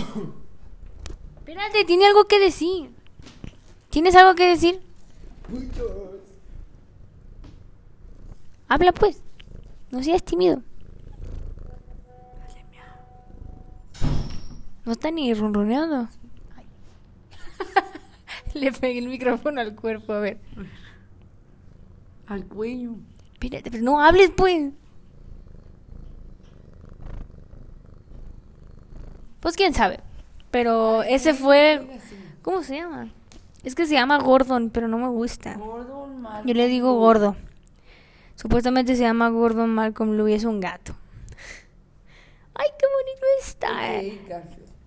Espérate, tiene algo que decir. ¿Tienes algo que decir? Habla pues. No seas tímido. No está ni ronroneando. Le pegué el micrófono al cuerpo, a ver. Al cuello. Espérate, pero no hables pues. Pues quién sabe. Pero ese fue. ¿Cómo se llama? Es que se llama Gordon, pero no me gusta. Gordon Malcolm. Yo le digo gordo. Supuestamente se llama Gordon Malcolm Louis, es un gato. Ay, qué bonito está.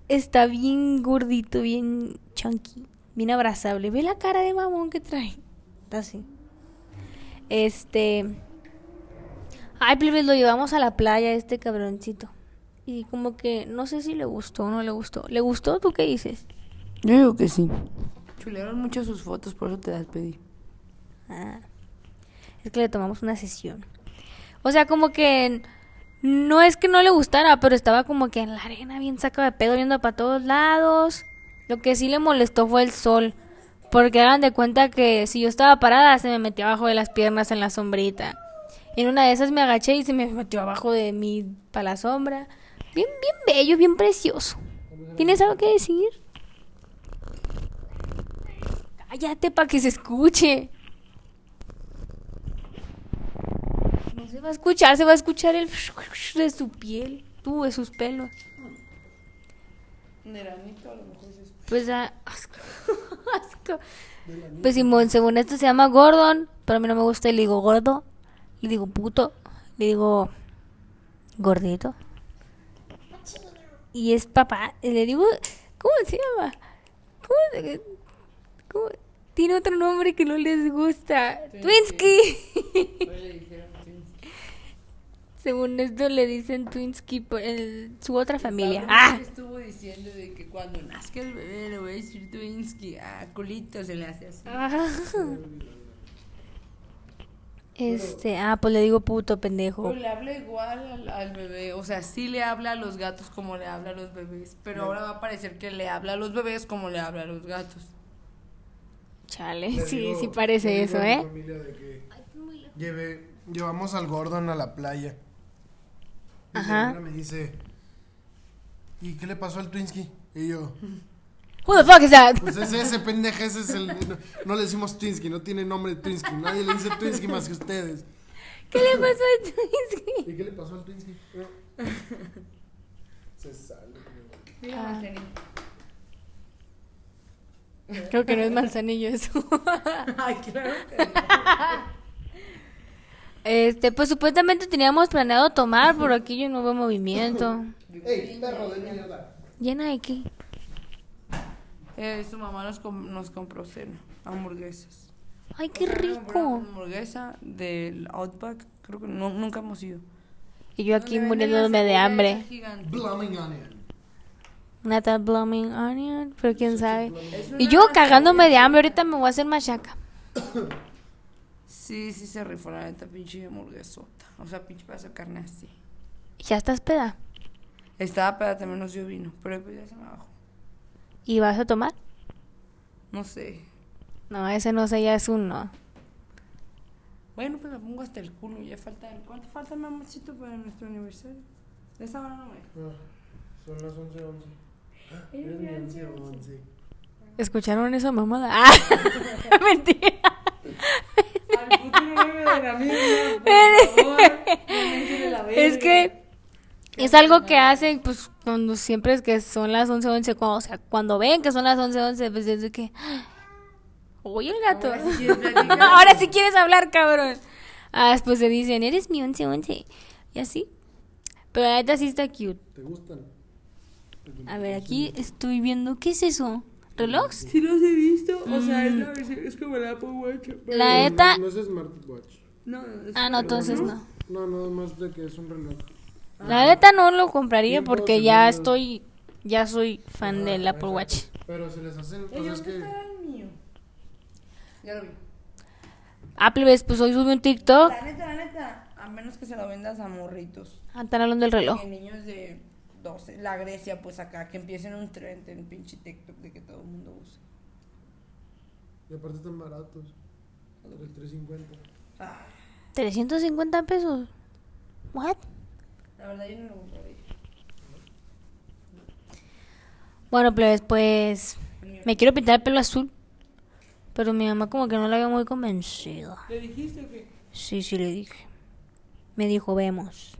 Está bien gordito, bien chunky, bien abrazable. Ve la cara de mamón que trae. Está así. Este. Ay, plebes, lo llevamos a la playa, este cabroncito. Y como que no sé si le gustó o no le gustó. ¿Le gustó? ¿Tú qué dices? Yo digo que sí. Chulearon mucho sus fotos, por eso te las pedí. Ah, es que le tomamos una sesión. O sea, como que no es que no le gustara, pero estaba como que en la arena bien sacado de pedo, viendo para todos lados. Lo que sí le molestó fue el sol. Porque hagan de cuenta que si yo estaba parada, se me metió abajo de las piernas en la sombrita. En una de esas me agaché y se me metió abajo de mí para la sombra. Bien, bien bello, bien precioso. ¿Tienes algo que decir? Cállate para que se escuche. No se va a escuchar, se va a escuchar el de su piel, tú, de sus pelos. Neranito a lo mejor es Pues, ah, asco, asco. Pues Simón, según esto se llama Gordon, pero a mí no me gusta y le digo gordo, le digo puto, le digo gordito. Y es papá, y le digo, ¿cómo se llama? ¿Cómo se- cómo? Tiene otro nombre que no les gusta. Twinsky. Según esto le dicen Twinsky por el- su otra familia. Ah, Estuvo diciendo de que cuando nazca el bebé le voy a decir Twinsky. Ah, culito se le hace así. Ah. Este, ah, pues le digo puto pendejo. Pero le habla igual al, al bebé. O sea, sí le habla a los gatos como le habla a los bebés. Pero ahora va a parecer que le habla a los bebés como le habla a los gatos. Chale, Le sí, digo- sí parece eso, ¿eh? familia de que lleve- llevamos al Gordon a la playa. Y Ajá. Me dice, ¿y qué le pasó al Twinsky? Y yo, Who the fuck is that? pues ese, ese pendejo, ese es el... No, no le decimos Twinsky, no tiene nombre de Twinsky. Nadie le dice Twinsky más que ustedes. ¿Qué le pasó a Twinsky? ¿Y qué le pasó al Twinsky? Se sale. Ah. Creo que no es manzanillo eso. Ay, claro. Este, pues supuestamente teníamos planeado tomar, pero aquí yo no veo movimiento. ¡Ey, perro de mierda! ¿Llena de qué? Eh, su mamá nos, com- nos compró cena, hamburguesas. Ay, qué Una rico. hamburguesa del Outback, creo que no- nunca hemos ido. Y yo aquí muriéndome de hambre. Blooming onion. Una tal blooming onion, pero quién sabe. Y yo cagándome de hambre, ahorita me voy a hacer machaca. Sí, sí se rifó la neta, pinche hamburguesota. O sea, pinche pedazo de carne así. ¿Ya estás peda? Estaba peda, también nos dio vino, pero pues ya se me bajó. ¿Y vas a tomar? No sé. No, ese no sé, ya es un no. Bueno, pues me pongo hasta el culo. Ya falta. ¿Cuánto falta, mi amorcito, para nuestro aniversario? De esa hora no me. Ah, son las 11.11. Ah, es mi 11.11. ¿Escucharon esa mamada? ¡Ah! Mentira. Al futuro meme de la misma, por favor. No me la verga. Es que es algo que hacen, pues, cuando siempre es que son las 11, 11, cuando, o sea, cuando ven que son las 11, 11, pues es de que... Oye, el gato. Ahora sí. Ahora sí quieres hablar, cabrón. Ah, después se dicen, eres mi 11, 11. Y así. Pero la neta sí está cute. ¿Te gustan? A ver, aquí estoy viendo, ¿qué es eso? ¿Reloj? Sí los he visto. O sea, es, la versión- es como la Apple Watch. La neta... No es smartwatch. No, no, es Ah, no, entonces no. No, nada más de que es un reloj. La neta no lo compraría Tiempo, porque ya estoy... Ya soy fan del Apple Watch. Pero se les hacen cosas ¿dónde que... el mío? Ya lo vi. Apple, ves, pues hoy sube un TikTok. La neta, la neta, a menos que se lo vendas a morritos. Ah, están hablando del reloj. Y niños de 12. La Grecia, pues acá, que empiecen un trend en pinche TikTok de que todo el mundo use. Y aparte están baratos. El 350. Ah, 350 pesos. What? La verdad yo no lo compraría. Bueno, pues, pues me quiero pintar el pelo azul. Pero mi mamá como que no la veo muy convencida. ¿Le dijiste o qué? Sí, sí le dije. Me dijo, vemos.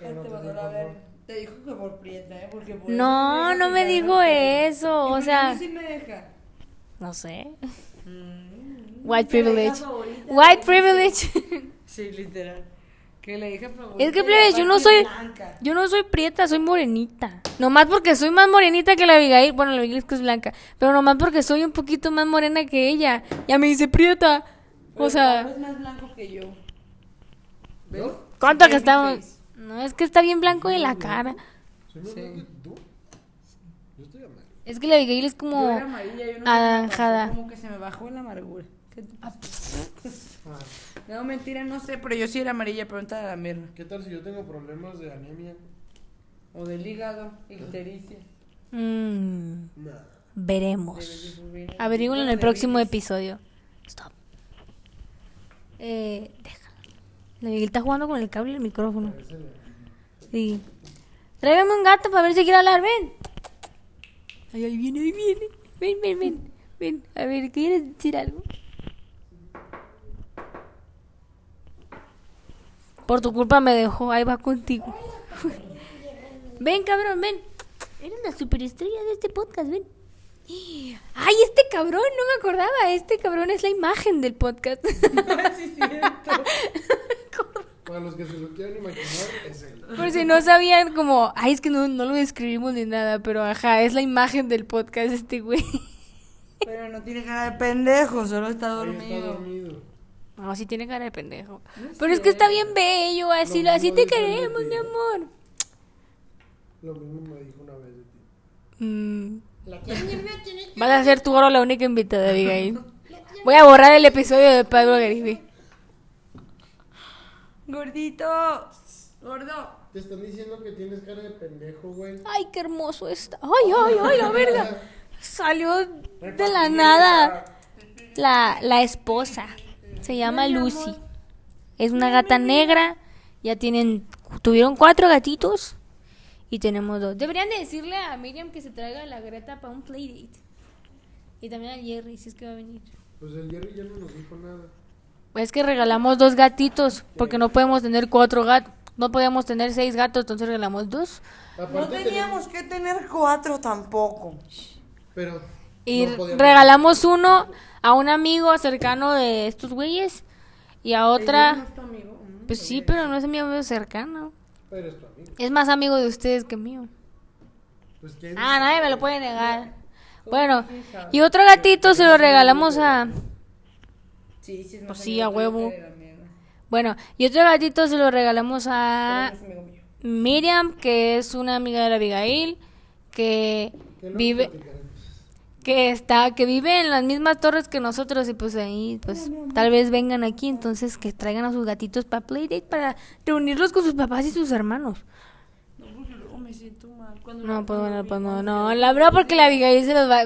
Ya te mandó a ver. Te dijo que por prieta, ¿eh? Porque por No, eso no me deja dijo eso, o sea- sí me deja. No sé. Mm. White privilege. White privilege. Sí, literal. Que la hija favorita. Es que, y plebes, yo no soy- blanca. Yo no soy prieta, soy morenita. Nomás porque soy más morenita que la Abigail. Bueno, la Abigail es que es blanca. Pero nomás porque soy un poquito más morena que ella. Ya me dice prieta. Pero O sea, Pablo es más blanco que yo. ¿Ves? ¿cuánto Sí, que estamos? face. No, es que está bien blanco de la cara. ¿Soy más Sí. blanco que tú? Yo estoy amarillo. Es que la Abigail es Yo como era amarilla, yo no anaranjada. Como que se me bajó la amargura. Ah, No, mentira, no sé, pero yo sí era amarilla, pregunta a la mierda. ¿Qué tal si yo tengo problemas de anemia? O del hígado, ictericia. Mm, Nah. veremos. Averígualo en el próximo episodio. Stop. Eh, deja. La Abigail está jugando con el cable del micrófono. Parece la- Sí. Tráigame un gato para ver si quiere hablar, ven. Ay, ahí viene, ahí viene. Ven, ven, ven. Ven, a ver, ¿quieres decir algo? Por tu culpa me dejó, ahí va contigo. ven, cabrón, ven. Eres la superestrella de este podcast, ven. Ay, este cabrón, no me acordaba. Este cabrón es la imagen del podcast. sí, cierto. Para los que se lo quieran imaginar, es él. Por si no sabían, como, ay, es que no, no lo describimos ni nada, pero ajá, es la imagen del podcast este güey. Pero no tiene cara de pendejo, solo está Ahí dormido. está dormido. No, sí tiene cara de pendejo. No Pero es que está bien bello, así, Lo así te queremos, mi amor. Lo mismo me dijo una vez de ti. Mm. La Vas a ser tú ahora la única invitada, Abigail. Voy a borrar el episodio de Pablo Garibe. Gordito, gordo. Te están diciendo que tienes cara de pendejo, güey. Ay, qué hermoso está. Ay, ay, ay, la verga. Salió de la nada la, la esposa. Se llama Lucy. Es una gata negra. Ya tienen, tuvieron cuatro gatitos y tenemos dos. Deberían de decirle a Miriam que se traiga a la Greta para un playdate. Y también a Jerry, si es que va a venir. Pues el Jerry ya no nos dijo nada. Es que regalamos dos gatitos porque no podemos tener cuatro gatos. No podíamos tener seis gatos, entonces regalamos dos. No teníamos que tener cuatro tampoco. Pero Y no regalamos uno a un amigo cercano de estos güeyes y a ¿No otra... es tu amigo? Mm. Pues sí, pero no es mi amigo cercano. Pero es tu amigo. Es más amigo de ustedes que mío. Pues quién Ah, nadie me lo puede negar. Bueno, y otro gatito se lo regalamos a... Sí, sí, es más Pues sí, a huevo. Bueno, y otro gatito se lo regalamos a. Miriam, que es una amiga de la Abigail, que vive... que está que vive en las mismas torres que nosotros y pues ahí pues tal vez vengan aquí entonces que traigan a sus gatitos para playdate para reunirlos con sus papás y sus hermanos No, porque luego me siento mal. Cuando no me- pues bueno pues no no la verdad porque la Abigail se los va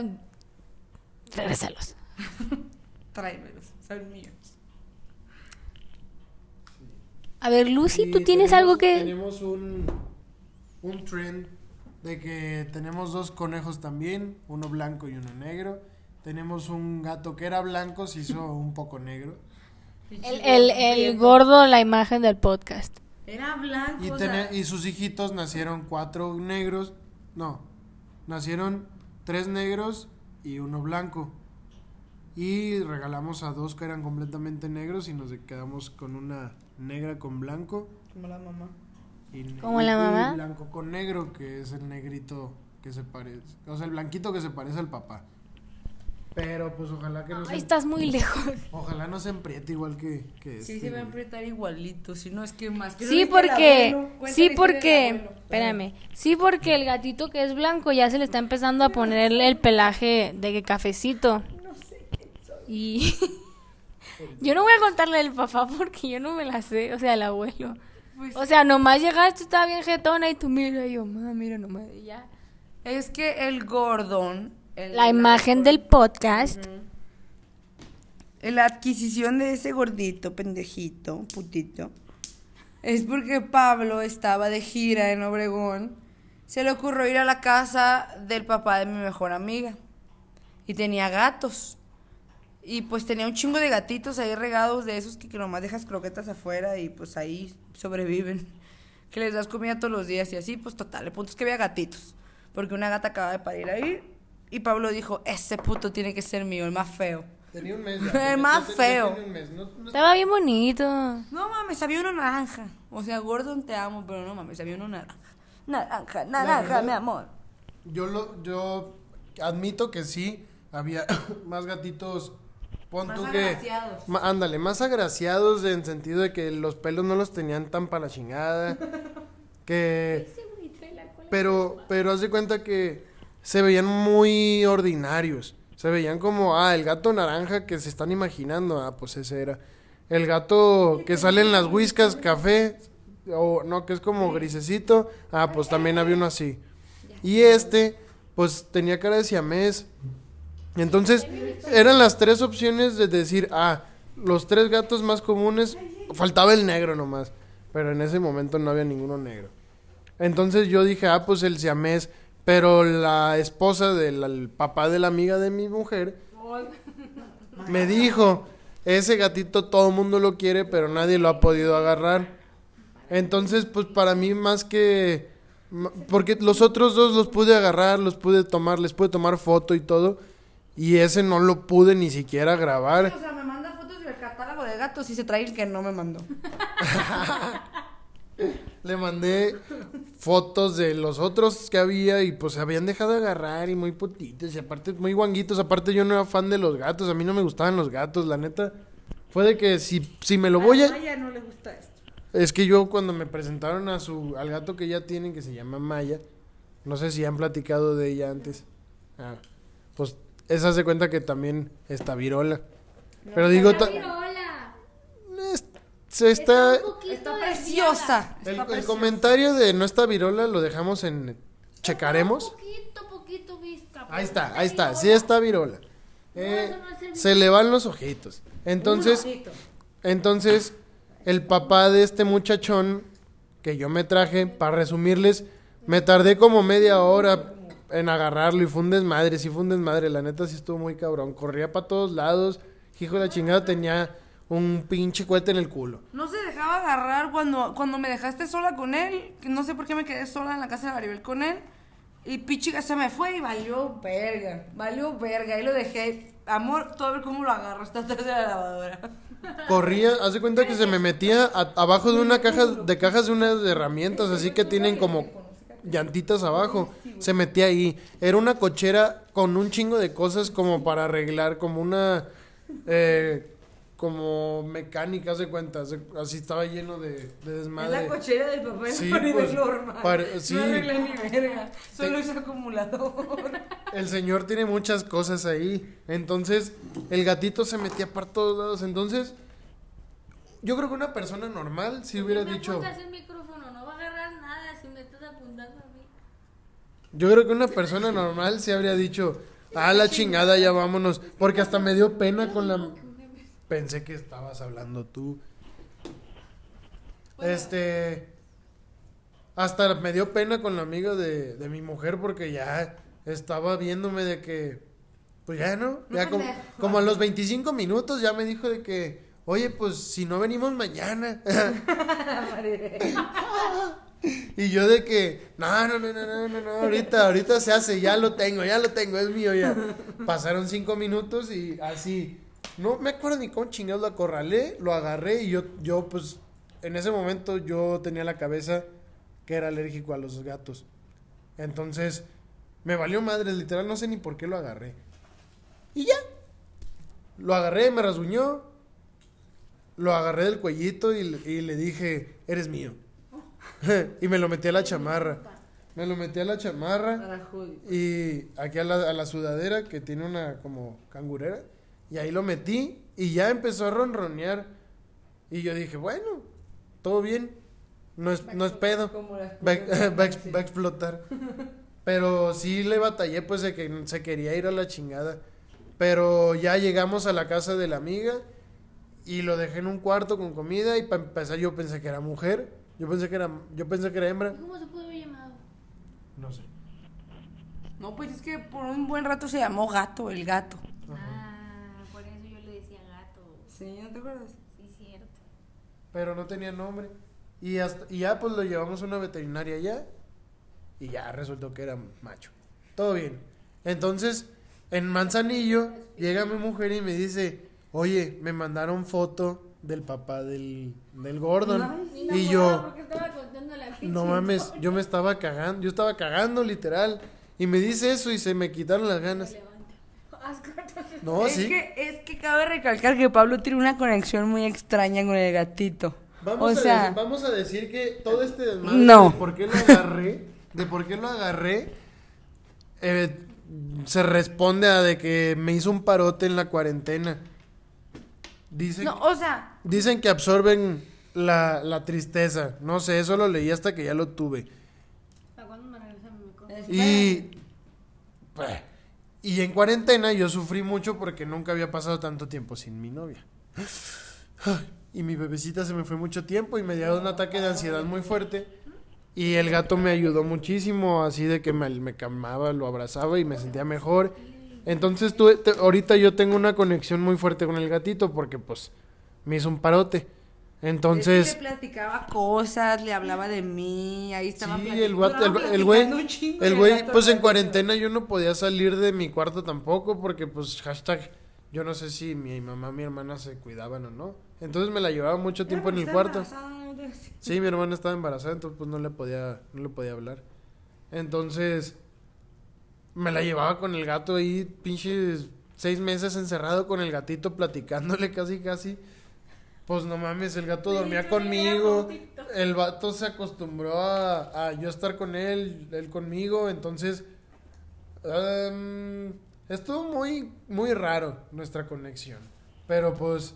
regrésalos Tráemelos, son míos. a ver Lucy tú tienes tenemos- algo que Tenemos un, un trend de que tenemos dos conejos también, uno blanco y uno negro. Tenemos un gato que era blanco, se hizo un poco negro. el, el, el gordo la imagen del podcast Era blanco. Y, o tene- sea, y sus hijitos nacieron cuatro negros. No, nacieron tres negros y uno blanco. Y regalamos a dos que eran completamente negros y nos quedamos con una negra con blanco. Como la mamá. Y, ¿Como y- la y mamá? blanco con negro, que es el negrito que se parece. O sea, el blanquito que se parece al papá. Pero pues ojalá que no se, Ahí estás muy lejos ojalá no se empriete igual que, que Sí, este, se va a güey. apretar igualito, si no es que más. que no Sí, porque, abuelo, sí, porque, espérame, sí, porque el gatito que es blanco ya se le está empezando a poner el pelaje de que cafecito. Y yo no voy a contarle del papá porque yo no me la sé, o sea, el abuelo. Pues O sea, nomás llegaste, estaba bien jetona y tú mira, y yo, mamá, mira nomás, y ya. es que el Gordon. el- La imagen del podcast. La adquisición de ese gordito, pendejito, putito, es porque Pablo estaba de gira en Obregón. Se le ocurrió ir a la casa del papá de mi mejor amiga. Y tenía gatos. Y pues tenía un chingo de gatitos ahí regados de esos que, que nomás dejas croquetas afuera y pues ahí sobreviven. Que les das comida todos los días y así, pues total. El punto es que había gatitos. Porque una gata acaba de parir ahí. Y Pablo dijo, ese puto tiene que ser mío, el más feo. Tenía un mes. El más feo. Estaba bien bonito. No mames, había uno naranja. O sea, Gordon te amo, pero no mames, había uno naranja. Naranja, naranja, verdad- mi amor. Yo lo, yo admito que sí había más gatitos. Pon Más tú que. agraciados. Ma- ándale, más agraciados en sentido de que los pelos no los tenían tan para la chingada. que. Pero, pero haz de cuenta que se veían muy ordinarios. Se veían como, ah, el gato naranja que se están imaginando. Ah, pues ese era. El gato que sale en las whiskas café. O no, que es como grisecito. Ah, pues también había uno así. Y este, pues tenía cara de siamés. Entonces, eran las tres opciones de decir, ah, los tres gatos más comunes, faltaba el negro nomás. Pero en ese momento no había ninguno negro. Entonces yo dije, ah, pues el siamés. Pero la esposa del el papá de la amiga de mi mujer me dijo, ese gatito todo el mundo lo quiere, pero nadie lo ha podido agarrar. Entonces, pues para mí más que... Porque los otros dos los pude agarrar, los pude tomar, les pude tomar foto y todo. Y ese no lo pude ni siquiera grabar. O sea, me manda fotos del catálogo de gatos y se trae el que no me mandó. Le mandé fotos de los otros que había y pues se habían dejado de agarrar y muy putitos y aparte muy guanguitos. Aparte yo no era fan de los gatos, a mí no me gustaban los gatos, la neta. Fue de que si, si me lo voy a... Maya no le gusta esto. Es que yo cuando me presentaron a su al gato que ya tienen que se llama Maya, no sé si han platicado de ella antes. Ah, pues esa se cuenta que también está virola. Pero digo ta- Hola. es- se está Está preciosa. el, Está el preciosa. comentario de no está virola lo dejamos en checaremos. Poquito, poquito vista. Ahí está, ahí está, sí está virola. Eh, se le van los ojitos. Entonces, entonces el papá de este muchachón que yo me traje, para resumirles, me tardé como media hora en agarrarlo y fue un desmadre, sí fue un desmadre, la neta sí estuvo muy cabrón. Corría para todos lados, hijo de la chingada tenía un pinche cohete en el culo. No se dejaba agarrar cuando, cuando me dejaste sola con él. No sé por qué me quedé sola en la casa de Maribel con él. Y pichiga se me fue y valió verga. Valió verga. Ahí lo dejé. Amor, tú a ver cómo lo agarro. Está atrás de la lavadora. Corría, hace cuenta que se me metía a- abajo de una caja, de cajas de unas herramientas, así que tienen como llantitas abajo. Se metía ahí. Era una cochera con un chingo de cosas como para arreglar, como una, eh, como mecánica, hace cuenta. Así estaba lleno de, de Es la desmadre. cochera del papá de Sí, pues, normal. pare- sí. No arreglé ni verga. Solo hice acumulador. El señor tiene muchas cosas ahí. Entonces, el gatito se metía por todos lados. Entonces, yo creo que una persona normal si hubiera dicho... Yo creo que una persona normal se habría dicho, ah, la chingada, ya vámonos. Porque hasta me dio pena con la... Pensé que estabas hablando tú. Este... Hasta me dio pena con la amiga de, de mi mujer porque ya estaba viéndome de que... Pues ya no, ya como, como a los 25 minutos ya me dijo de que, oye, pues si no venimos mañana. Y yo de que, no, no, no, no, no, no, ahorita, ahorita se hace, ya lo tengo, ya lo tengo, es mío ya. Pasaron cinco minutos y así, no me acuerdo ni cómo chingados lo acorralé, lo agarré y yo, yo pues, en ese momento yo tenía la cabeza que era alérgico a los gatos. Entonces, me valió madre, literal, no sé ni por qué lo agarré. Y ya, lo agarré, me rasguñó, lo agarré del cuellito y, y le dije, eres mío. y me lo metí a la chamarra. Me lo metí a la chamarra y aquí a la, a la sudadera que tiene una como cangurera. Y ahí lo metí y ya empezó a ronronear. Y yo dije, bueno, todo bien. no es, no es pedo. Va, va a explotar. Pero sí le batallé, pues de que se quería ir a la chingada. Pero ya llegamos a la casa de la amiga y lo dejé en un cuarto con comida y para empezar yo pensé que era mujer. Yo pensé que era, yo pensé que era hembra. ¿Cómo se pudo haber llamado? No sé. No, pues es que por un buen rato se llamó gato, el gato. Ah, por eso yo le decía gato. Sí, ¿no te acuerdas? Sí, cierto. Pero no tenía nombre. Y, hasta, y ya pues lo llevamos a una veterinaria ya. Y ya resultó que era macho. Todo bien. Entonces, en Manzanillo, llega mi mujer y me dice, oye, me mandaron foto del papá del, del Gordon. Ay, y yo, no mames, yo me estaba cagando, yo estaba cagando literal. Y me dice eso y se me quitaron las ganas. No, es, sí. que, es que cabe recalcar que Pablo tiene una conexión muy extraña con el gatito. Vamos, o a sea, decir, vamos a decir que todo este desmadre No. de por qué lo agarré, de por qué lo agarré, eh, se responde a de que me hizo un parote en la cuarentena. Dicen, no, o sea, dicen que absorben la, la tristeza. No sé, eso lo leí hasta que ya lo tuve. ¿Para cuándo me regresa mi coco? Y, pues, y en cuarentena yo sufrí mucho porque nunca había pasado tanto tiempo sin mi novia. Y mi bebecita se me fue mucho tiempo y me dio un ataque de ansiedad muy fuerte. Y el gato me ayudó muchísimo, así de que me, me calmaba, lo abrazaba y me sentía mejor. Entonces tú, te- ahorita yo tengo una conexión muy fuerte con el gatito porque pues me hizo un parote. Entonces... le platicaba cosas, le hablaba de mí, ahí estaba Sí, el, guat- el- güey, el güey, pues en cuarentena yo no podía salir de mi cuarto tampoco porque pues hashtag, yo no sé si mi mamá, mi hermana se cuidaban o no. Entonces me la llevaba mucho tiempo en el cuarto. Sí, mi hermana estaba embarazada, entonces pues no le podía, no le podía hablar. Entonces, me la llevaba con el gato ahí, pinches seis meses encerrado con el gatito, platicándole casi, casi. Pues no mames, el gato dormía conmigo. El vato se acostumbró a, a yo estar con él, él conmigo, entonces... em, estuvo muy, muy raro nuestra conexión. Pero pues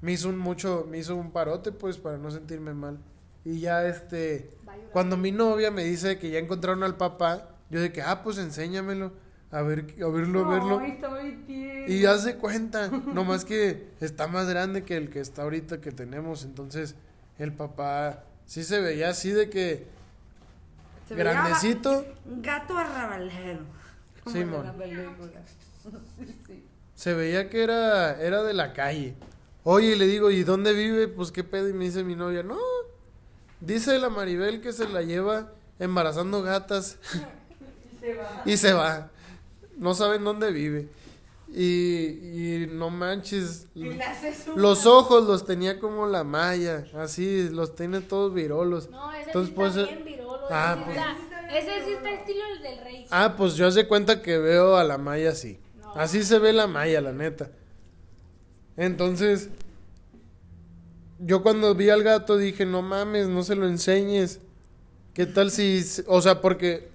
me hizo un mucho, me hizo un parote pues para no sentirme mal. Y ya este, cuando mi novia me dice que ya encontraron al papá, yo de que, ah, pues enséñamelo, a ver, a verlo, a verlo. Ay, está tierno. Y ya se cuenta, nomás que está más grande que el que está ahorita que tenemos, entonces el papá sí se veía así de que Se grandecito, gato arrabalero. Simón. la película. Sí, sí. se veía que era, era de la calle. Oye, le digo, ¿y dónde vive? Pues qué pedo, y me dice mi novia, no, dice la Maribel que se la lleva embarazando gatas Se va. y se va. No saben dónde vive. Y, y no manches. Y le haces un- Los ojos los tenía como la malla, así, los tiene todos virolos. No, ese Entonces, sí pues, está bien virolo. ah, ese, sí pues- está, ese sí está estilo el del rey. Ah, pues yo hace cuenta que veo a la malla así. No. Así se ve la malla, la neta. Entonces, yo cuando vi al gato dije, no mames, no se lo enseñes. ¿Qué tal si, o sea, porque,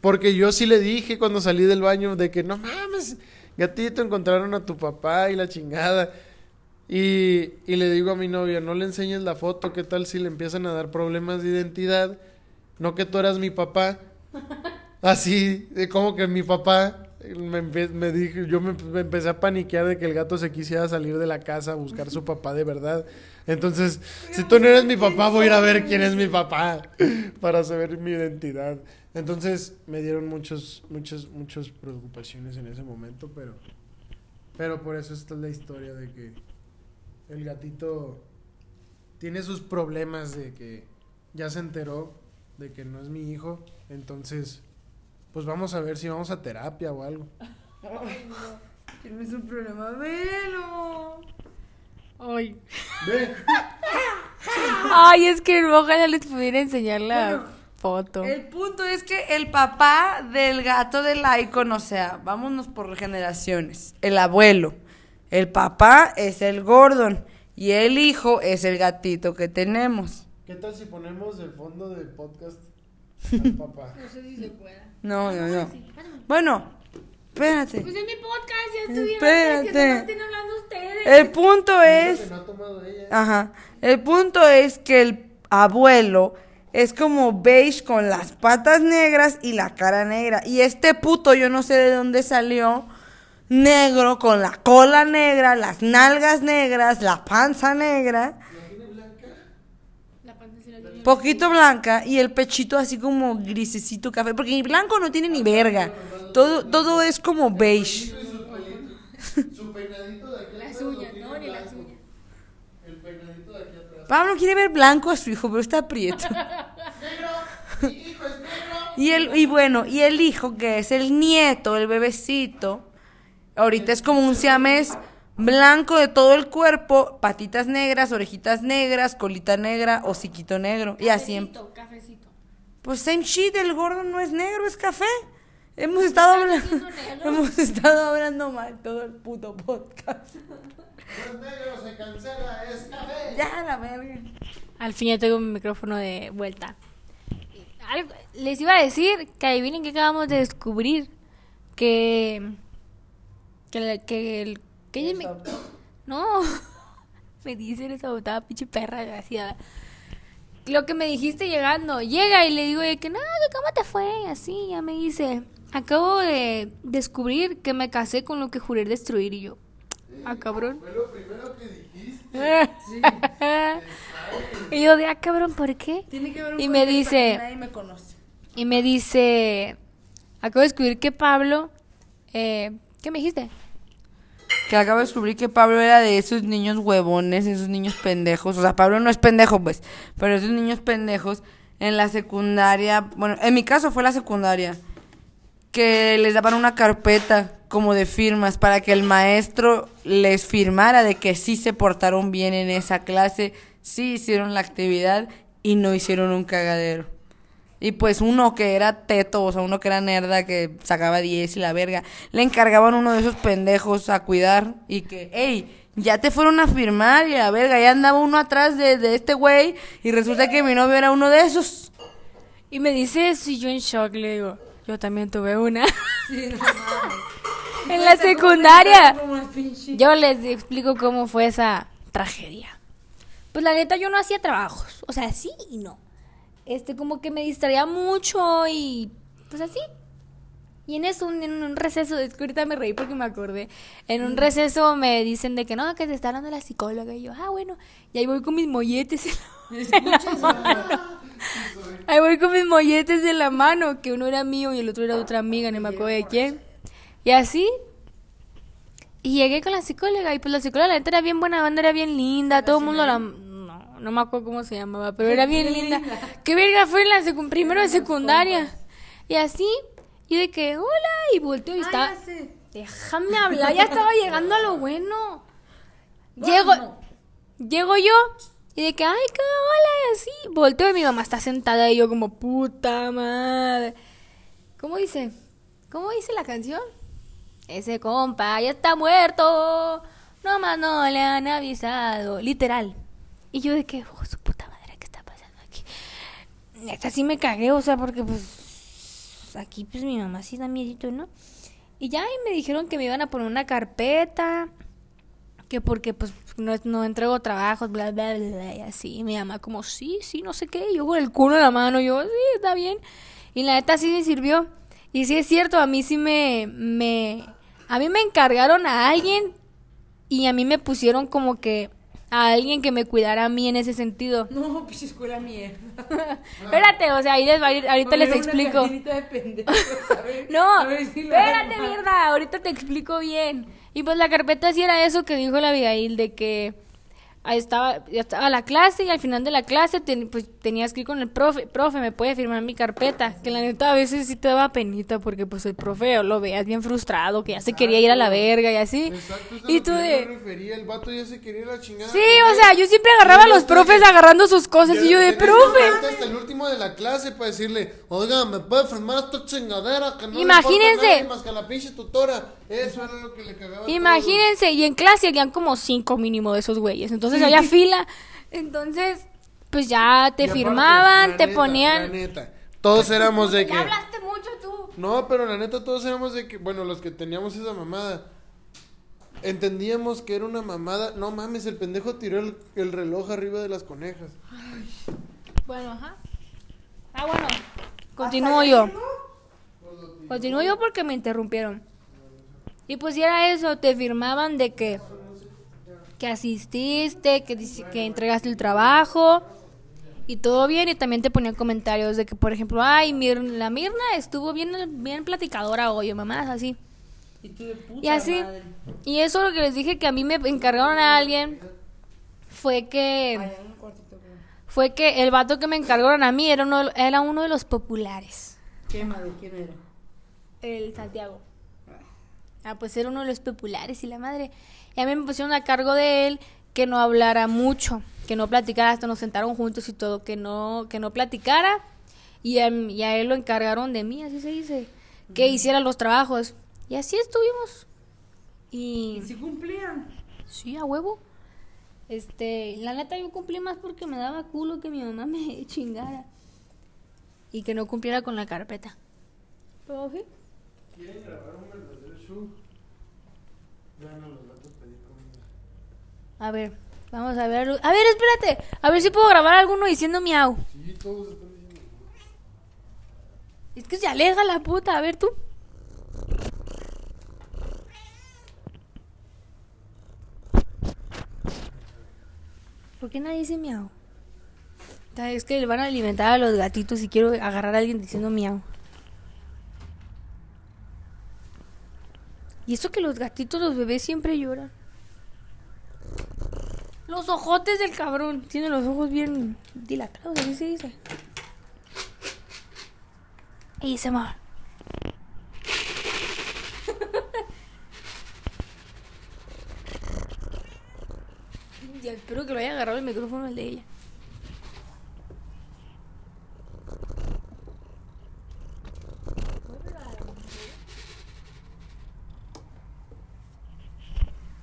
porque yo sí le dije cuando salí del baño de que no mames, gatito, encontraron a tu papá y la chingada. Y, y le digo a mi novia, no le enseñes la foto, ¿qué tal si le empiezan a dar problemas de identidad? No que tú eras mi papá. Así, de como que mi papá me, me dijo, yo me, empecé a paniquear de que el gato se quisiera salir de la casa a buscar su papá de verdad. Entonces, si tú no eres mi papá, voy a ir a ver quién es mi papá para saber mi identidad. Entonces, me dieron muchos, muchos, muchas preocupaciones en ese momento, pero, pero por eso esta es la historia de que el gatito tiene sus problemas de que ya se enteró de que no es mi hijo, entonces pues vamos a ver si vamos a terapia o algo. Ay, no. Tienes un problema, velo. Ay. Ve, Ay, es que ojalá les pudiera enseñar la Bueno, foto. El punto es que el papá del gato del icon, o sea, vámonos por generaciones. El abuelo. El papá es el Gordon. Y el hijo es el gatito que tenemos. ¿qué tal si ponemos de fondo del podcast al papá? No sé si se pueda. No, no, no. Bueno, espérate. Pues en mi podcast ya estuvieron Espérate. que no estén hablando ustedes. El punto es... que no ha tomado ella. Ajá. El punto es que el abuelo es como beige con las patas negras y la cara negra. Y este puto, yo no sé de dónde salió, negro con la cola negra, las nalgas negras, la panza negra. Poquito blanca y el pechito así como grisecito café. Porque ni blanco no tiene ni verga. Todo, todo es como beige. Su peinadito de aquí Las uñas, no, ni las uñas. El peinadito de aquí atrás. Pablo quiere ver blanco a su hijo, pero está prieto. Y el, y bueno, y el hijo que es el nieto, el bebecito, ahorita es como un siamés blanco de todo el cuerpo, patitas negras, orejitas negras, colita negra, hociquito negro. Y así en- Cafecito, cafecito. Pues same shit, el gordo no es negro, es café. Hemos estado hablando, hemos estado hablando mal todo el puto podcast. No es negro, se cancela, es café. Ya la verga. Al fin ya tengo mi micrófono de vuelta. Algo- les iba a decir que adivinen que acabamos de descubrir. Que. Que, que el. Que ella me- no. me dice eres agotada, pinche perra desgraciada. Lo que me dijiste llegando. Llega y le digo de que, no, que cómo te fue. Así, ya me dice. Acabo de descubrir que me casé con lo que juré destruir. Y yo, ah, cabrón. Fue lo primero que dijiste. y yo de, ah, cabrón, ¿por qué? Tiene que ver un Y me dice- que nadie me conoce. Y me dice, acabo de descubrir que Pablo, eh, ¿qué me dijiste? Que acabo de descubrir que Pablo era de esos niños huevones, esos niños pendejos. O sea, Pablo no es pendejo, pues. Pero esos niños pendejos en la secundaria. Bueno, en mi caso fue la secundaria. Que les daban una carpeta como de firmas para que el maestro les firmara de que sí se portaron bien en esa clase, sí hicieron la actividad y no hicieron un cagadero. Y pues uno que era teto, o sea, uno que era nerda, que sacaba 10 y la verga, le encargaban uno de esos pendejos a cuidar y que, hey, ya te fueron a firmar y la verga, ya andaba uno atrás de, de este güey y resulta que mi novio era uno de esos. Y me dice eso y yo en shock le digo, yo también tuve una. en la secundaria. Yo les explico cómo fue esa tragedia. Pues la neta yo no hacía trabajos, o sea, sí y no. Este como que me distraía mucho y pues así. Y en eso, un- en un receso, es que ahorita me reí porque me acordé. En un receso me dicen de que no, que te está hablando la psicóloga. Y yo, ah, bueno. Y ahí voy con mis molletes en la, en la mano. Ahí voy con mis molletes en la mano, que uno era mío y el otro era de otra amiga, no me acuerdo de quién. Y así. Y llegué con la psicóloga y pues la psicóloga la neta era bien buena banda, era bien linda, todo el mundo la... No, me acuerdo cómo se llamaba, pero era bien linda. ¿Qué verga fue en la secu- primero de secundaria? Y así, y de que, hola, y volteo y está... Déjame hablar, ya estaba llegando a lo bueno. Llego, llego yo y de que, ay, qué hola, y así. Volteo y mi mamá está sentada y yo como, puta madre. ¿Cómo dice? ¿Cómo dice la canción? Ese compa ya está muerto. No más no le han avisado. Literal. Y yo de que, oh, su puta madre, ¿qué está pasando aquí? Neta sí me cagué, o sea, porque pues aquí pues mi mamá sí da miedito, ¿no? Y ya y me dijeron que me iban a poner una carpeta, que porque pues no, no entrego trabajos, bla, bla, bla, y así. Y mi mamá como, sí, sí, no sé qué. Y yo con el culo en la mano, yo, sí, está bien. Y la neta sí me sirvió. Y sí es cierto, a mí sí me, me, a mí me encargaron a alguien y a mí me pusieron como que a alguien que me cuidara a mí en ese sentido. No, pues escuela mierda. Espérate, o sea, ahí les ahorita les explico. de No, a si espérate, mierda, ahorita te explico bien. Y pues la carpeta sí era eso que dijo la Abigail, de que ahí estaba, ya estaba la clase y al final de la clase ten- pues tenías que ir con el profe, profe, me puede firmar mi carpeta, que la neta a veces sí te daba penita porque pues el profe lo veas bien frustrado, que ya se quería ir a la verga y así. Exacto, Y tú de... me refería, el vato ya se quería ir a la chingada. Sí, o sea, yo siempre agarraba a los profes agarrando sus cosas y yo de, profe. hasta el último de la clase para decirle, oiga, ¿me puede firmar esta chingadera? Que no Imagínense. más que a la pinche tutora. Eso era lo que le cagaba. Imagínense, y en clase habían como cinco mínimo de esos güeyes. Entonces había fila. Entonces, pues ya te Y firmaban, te neta, ponían. La neta, todos éramos de que... Ya hablaste mucho tú. No, pero la neta todos éramos de que, bueno, los que teníamos esa mamada, entendíamos que era una mamada. No mames, el pendejo tiró el, el reloj arriba de las conejas. Bueno, ajá. Ah, bueno. Continúo yo. Continúo yo porque me interrumpieron. Y pues si era eso, te firmaban de que que asististe, que que entregaste el trabajo y todo bien y también te ponían comentarios de que por ejemplo, ay, Mir- la Mirna estuvo bien bien platicadora hoy, mamás así. Y tú de puta Y así. madre. Y eso lo que les dije que a mí me encargaron a alguien fue que fue que el vato que me encargaron a mí era uno, era uno de los populares. ¿Qué madre? ¿Quién era? El Santiago. Ah, pues era uno de los populares y la madre. Y a mí me pusieron a cargo de él que no hablara mucho, que no platicara, hasta nos sentaron juntos y todo, que no, que no platicara. Y a, y a él lo encargaron de mí, así se dice, que hiciera los trabajos. Y así estuvimos. Y ¿Y si cumplían? sí, a huevo. Este, la neta yo cumplí más porque me daba culo que mi mamá me chingara. Y que no cumpliera con la carpeta. Pero sí. ¿Quieren grabar un verdadero show? Los. A ver, vamos a ver. A ver, espérate. A ver si puedo grabar alguno diciendo miau. Sí, todos están diciendo. Es que se aleja la puta. A ver tú. ¿Por qué nadie dice miau? Es que le van a alimentar a los gatitos y quiero agarrar a alguien diciendo miau. Y eso que los gatitos, los bebés siempre lloran. Los ojotes del cabrón. Tiene los ojos bien dilatados, así se dice. Y se amor. Ya espero que lo haya agarrado el micrófono el de ella.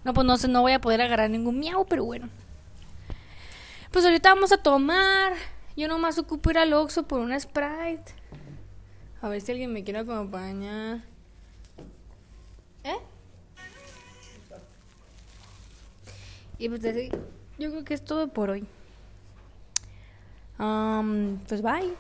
No, pues no sé, no voy a poder agarrar ningún miau, pero bueno. Pues ahorita vamos a tomar. Yo nomás ocupo ir al Oxxo por una Sprite. A ver si alguien me quiere acompañar. ¿Eh? Y pues yo creo que es todo por hoy. Am, pues bye.